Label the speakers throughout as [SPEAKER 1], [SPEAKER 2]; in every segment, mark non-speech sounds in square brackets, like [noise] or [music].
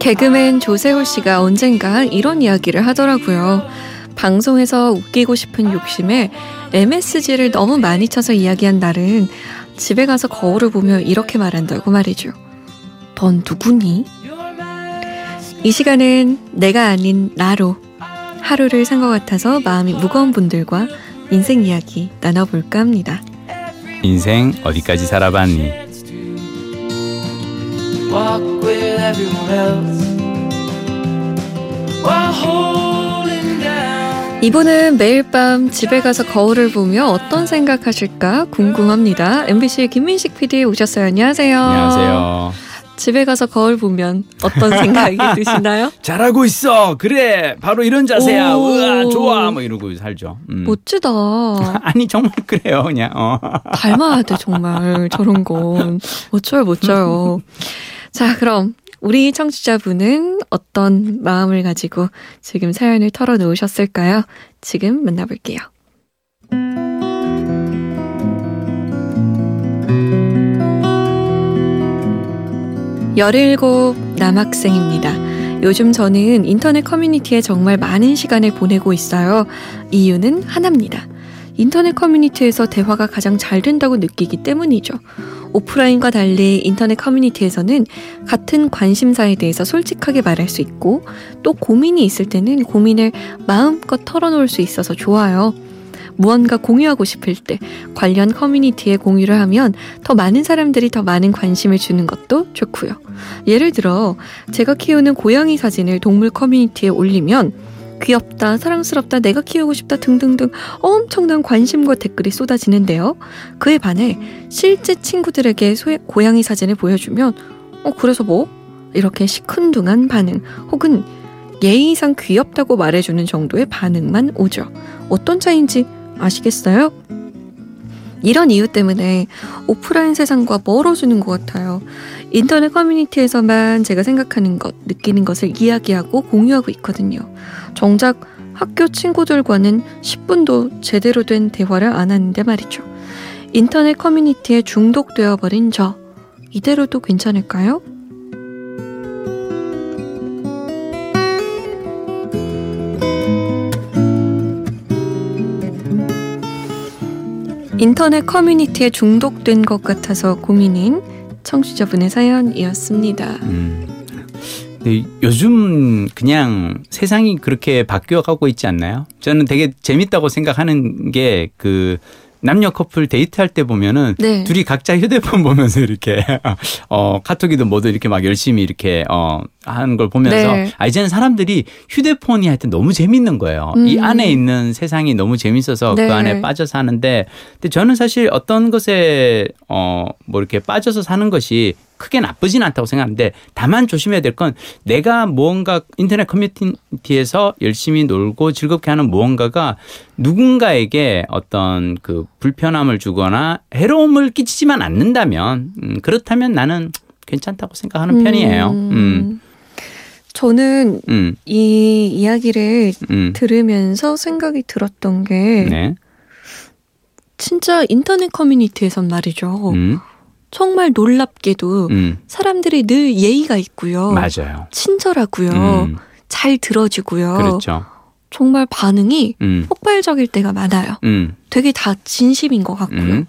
[SPEAKER 1] 개그맨 조세호 씨가 언젠가 이런 이야기를 하더라고요. 방송에서 웃기고 싶은 욕심에 MSG를 너무 많이 쳐서 이야기한 날은 집에 가서 거울을 보며 이렇게 말한다고 말이죠. 넌 누구니? 이 시간은 내가 아닌 나로 하루를 산 것 같아서 마음이 무거운 분들과 인생 이야기 나눠볼까 합니다.
[SPEAKER 2] 인생 어디까지 살아봤니?
[SPEAKER 1] 이분은 매일 밤 집에 가서 거울을 보며 어떤 생각하실까 궁금합니다. MBC 김민식 PD 오셨어요. 안녕하세요.
[SPEAKER 2] 안녕하세요.
[SPEAKER 1] 집에 가서 거울 보면 어떤 생각이 [laughs] 드시나요?
[SPEAKER 2] 잘하고 있어. 그래. 바로 이런 자세야. 우와, 좋아. 뭐 이러고 살죠.
[SPEAKER 1] 음. 멋지다. [laughs]
[SPEAKER 2] 아니 정말 그래요. 그냥 어.
[SPEAKER 1] 닮아야 돼 정말 저런 건. 멋져요, 멋져요. [laughs] 자, 그럼 우리 청취자분은 어떤 마음을 가지고 지금 사연을 털어놓으셨을까요? 지금 만나볼게요. 17 남학생입니다. 요즘 저는 인터넷 커뮤니티에 정말 많은 시간을 보내고 있어요. 이유는 하나입니다. 인터넷 커뮤니티에서 대화가 가장 잘 된다고 느끼기 때문이죠. 오프라인과 달리 인터넷 커뮤니티에서는 같은 관심사에 대해서 솔직하게 말할 수 있고 또 고민이 있을 때는 고민을 마음껏 털어놓을 수 있어서 좋아요. 무언가 공유하고 싶을 때 관련 커뮤니티에 공유를 하면 더 많은 사람들이 더 많은 관심을 주는 것도 좋고요. 예를 들어 제가 키우는 고양이 사진을 동물 커뮤니티에 올리면 귀엽다, 사랑스럽다, 내가 키우고 싶다 등등등 엄청난 관심과 댓글이 쏟아지는데요. 그에 반해 실제 친구들에게 소의, 고양이 사진을 보여주면 어 그래서 뭐? 이렇게 시큰둥한 반응 혹은 예의상 귀엽다고 말해주는 정도의 반응만 오죠. 어떤 차이인지 아시겠어요? 이런 이유 때문에 오프라인 세상과 멀어지는 것 같아요. 인터넷 커뮤니티에서만 제가 생각하는 것, 느끼는 것을 이야기하고 공유하고 있거든요. 정작 학교 친구들과는 10분도 제대로 된 대화를 안 하는데 말이죠. 인터넷 커뮤니티에 중독되어 버린 저, 이대로도 괜찮을까요? 인터넷 커뮤니티에 중독된 것 같아서 고민인 청취자분의 사연이었습니다. 음.
[SPEAKER 2] 네, 요즘 그냥 세상이 그렇게 바뀌어 가고 있지 않나요? 저는 되게 재밌다고 생각하는 게 그 남녀 커플 데이트할 때 보면은 네. 둘이 각자 휴대폰 [laughs] 보면서 이렇게 어 카톡이든 뭐든 이렇게 막 열심히 이렇게 어 하는 걸 보면서 네. 아 이제는 사람들이 휴대폰이 하여튼 너무 재밌는 거예요. 음. 이 안에 있는 세상이 너무 재밌어서 그 네. 그 안에 빠져 사는데 근데 저는 사실 어떤 것에 어 뭐 이렇게 빠져서 사는 것이 크게 나쁘진 않다고 생각하는데 다만 조심해야 될 건 내가 무언가 인터넷 커뮤니티에서 열심히 놀고 즐겁게 하는 무언가가 누군가에게 어떤 그 불편함을 주거나 해로움을 끼치지만 않는다면 음, 그렇다면 나는 괜찮다고 생각하는 음. 편이에요. 음.
[SPEAKER 1] 저는 음. 이 이야기를 음. 들으면서 생각이 들었던 게 네. 진짜 인터넷 커뮤니티에선 말이죠. 음. 정말 놀랍게도 음. 사람들이 늘 예의가 있고요.
[SPEAKER 2] 맞아요.
[SPEAKER 1] 친절하고요. 음. 잘 들어주고요.
[SPEAKER 2] 그렇죠.
[SPEAKER 1] 정말 반응이 음. 폭발적일 때가 많아요. 음. 되게 다 진심인 것 같고요. 음.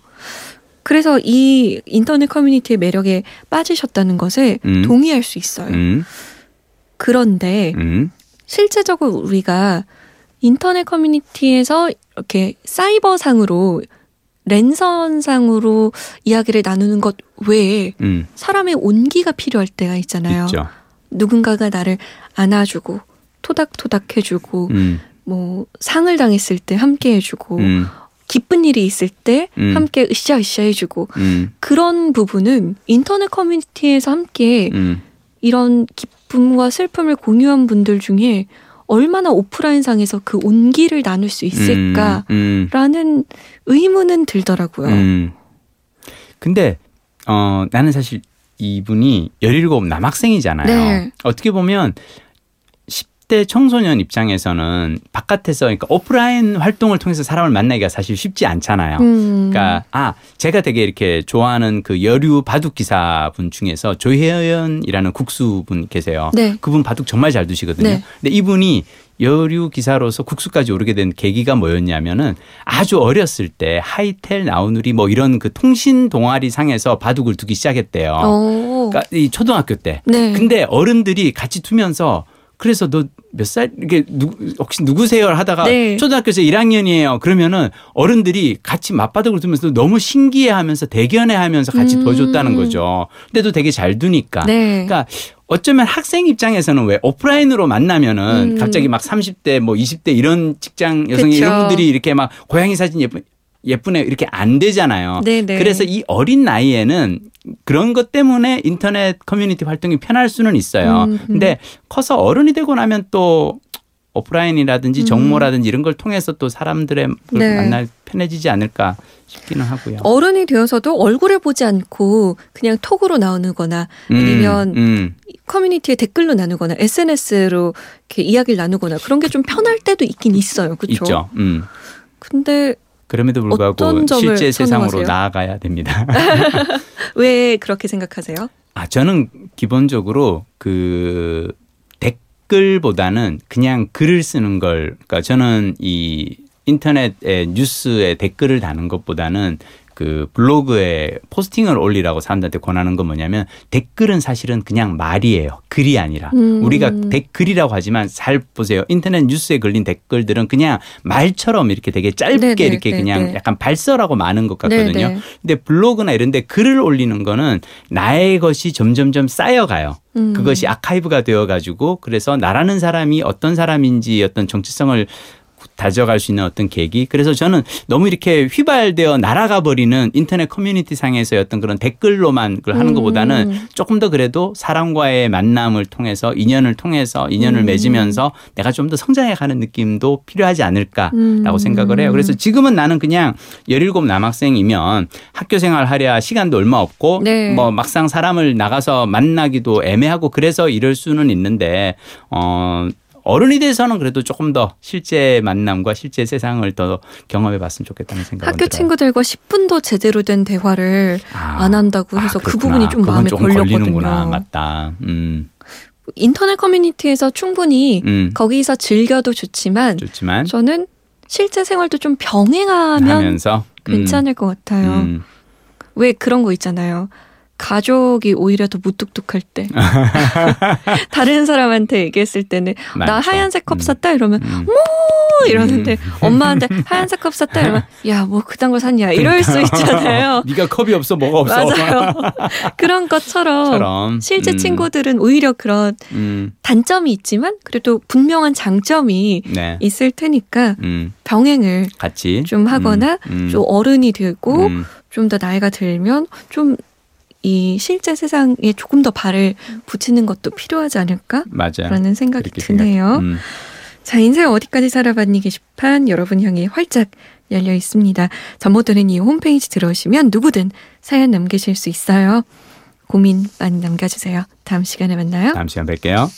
[SPEAKER 1] 그래서 이 인터넷 커뮤니티의 매력에 빠지셨다는 것에 음. 동의할 수 있어요. 그런데 실제적으로 우리가 인터넷 커뮤니티에서 이렇게 사이버상으로 랜선상으로 이야기를 나누는 것 외에 음. 사람의 온기가 필요할 때가 있잖아요.
[SPEAKER 2] 있죠.
[SPEAKER 1] 누군가가 나를 안아주고 토닥토닥 해주고 음. 뭐 상을 당했을 때 함께 해주고 음. 기쁜 일이 있을 때 음. 함께 으쌰으쌰 해주고 음. 그런 부분은 인터넷 커뮤니티에서 함께 음. 이런 기쁨과 슬픔을 공유한 분들 중에 얼마나 오프라인상에서 그 온기를 나눌 수 있을까라는 음, 음. 의문은 들더라고요. 음.
[SPEAKER 2] 근데 어 나는 사실 이분이 17 남학생이잖아요. 네. 어떻게 보면 20대 청소년 입장에서는 바깥에서 그러니까 오프라인 활동을 통해서 사람을 만나기가 사실 쉽지 않잖아요. 음. 그러니까 아 제가 되게 이렇게 좋아하는 그 여류 바둑 기사분 중에서 조혜연이라는 국수분 계세요. 네. 그분 바둑 정말 잘 두시거든요. 네. 근데 이분이 여류 기사로서 국수까지 오르게 된 계기가 뭐였냐면은 아주 어렸을 때 하이텔 나우누리 뭐 이런 그 통신 동아리 상에서 바둑을 두기 시작했대요. 오. 그러니까 이 초등학교 때. 네. 근데 어른들이 같이 두면서 그래서 너 몇 살 이게 누 혹시 누구세요 하다가 네. 초등학교에서 1학년이에요. 그러면은 어른들이 같이 맞바둑을 두면서 너무 신기해하면서 대견해하면서 같이 음. 둬줬다는 거죠. 근데도 되게 잘 두니까. 네. 그러니까 어쩌면 학생 입장에서는 왜 오프라인으로 만나면은 음. 갑자기 막 30대 뭐 20대 이런 직장 여성 분들이 이렇게 막 고양이 사진 예쁜 예쁘네 이렇게 안 되잖아요. 네네. 네. 그래서 이 어린 나이에는 그런 것 때문에 인터넷 커뮤니티 활동이 편할 수는 있어요. 음, 음. 근데 커서 어른이 되고 나면 또 오프라인이라든지 음. 정모라든지 이런 걸 통해서 또 사람들의 네. 만날 편해지지 않을까 싶기는 하고요.
[SPEAKER 1] 어른이 되어서도 얼굴을 보지 않고 그냥 톡으로 나누거나 음, 아니면 음. 커뮤니티에 댓글로 나누거나 SNS로 이렇게 이야기를 나누거나 그런 게 좀 편할 때도 있긴 있어요. 그렇죠?
[SPEAKER 2] 있죠. 음.
[SPEAKER 1] 근데
[SPEAKER 2] 그럼에도 불구하고 실제 세상으로 나아가야 됩니다. [laughs] [laughs]
[SPEAKER 1] 왜 그렇게 생각하세요?
[SPEAKER 2] 아, 저는 기본적으로 그 댓글보다는 그냥 글을 쓰는 걸, 그러니까 저는 이 인터넷에 뉴스에 댓글을 다는 것보다는 그 블로그에 포스팅을 올리라고 사람들한테 권하는 건 뭐냐면 댓글은 사실은 그냥 말이에요. 글이 아니라. 음. 우리가 댓글이라고 하지만 잘 보세요. 인터넷 뉴스에 걸린 댓글들은 그냥 말처럼 이렇게 되게 짧게 네네, 이렇게 네네. 그냥 약간 발설하고 많은 것 같거든요. 네네. 근데 블로그나 이런 데 글을 올리는 거는 나의 것이 점점점 쌓여가요. 음. 그것이 아카이브가 되어 가지고 그래서 나라는 사람이 어떤 사람인지 어떤 정체성을 다져갈 수 있는 어떤 계기. 그래서 저는 너무 이렇게 휘발되어 날아가 버리는 인터넷 커뮤니티 상에서 어떤 그런 댓글로만 그걸 하는 음. 것보다는 조금 더 그래도 사람과의 만남을 통해서 인연을 통해서 인연을 음. 맺으면서 내가 좀 더 성장해 가는 느낌도 필요하지 않을까라고 음. 생각을 해요. 그래서 지금은 나는 그냥 17 남학생이면 학교 생활 하랴 시간도 얼마 없고 네. 뭐 막상 사람을 나가서 만나기도 애매하고 그래서 이럴 수는 있는데 어 어른이 돼서는 그래도 조금 더 실제 만남과 실제 세상을 더 경험해 봤으면 좋겠다는 생각이
[SPEAKER 1] 학교 들어요. 친구들과 10분도 제대로 된 대화를 아, 안 한다고 해서 아, 그 부분이 좀 마음에 걸렸거든요.
[SPEAKER 2] 맞다. 음.
[SPEAKER 1] 인터넷 커뮤니티에서 충분히 음. 거기서 즐겨도 좋지만, 좋지만 저는 실제 생활도 좀 병행하면 하면서? 괜찮을 음. 것 같아요. 음. 왜 그런 거 있잖아요. 가족이 오히려 더 무뚝뚝할 때 [laughs] 다른 사람한테 얘기했을 때는 많죠. 나 하얀색 컵 음. 샀다 이러면 음. 뭐 이러는데 음. 엄마한테 하얀색 컵 샀다 이러면 [laughs] 야 뭐 그딴 거 샀냐 이럴 그러니까. 수 있잖아요. [laughs]
[SPEAKER 2] 네가 컵이 없어 뭐가 없어.
[SPEAKER 1] 맞아요. 그런 것처럼 처럼. 실제 음. 친구들은 오히려 그런 음. 단점이 있지만 그래도 분명한 장점이 네. 있을 테니까 음. 병행을 같이 좀 하거나 좀 어른이 되고 좀 더 나이가 들면 좀 이 실제 세상에 조금 더 발을 붙이는 것도 필요하지 않을까? 맞아요. 라는 생각이 드네요. 음. 자, 인생 어디까지 살아봤니 게시판 여러분 향해 활짝 열려 있습니다. 전모들은 이 홈페이지 들어오시면 누구든 사연 남기실 수 있어요. 고민 많이 남겨주세요. 다음 시간에 만나요.
[SPEAKER 2] 다음 시간 뵐게요.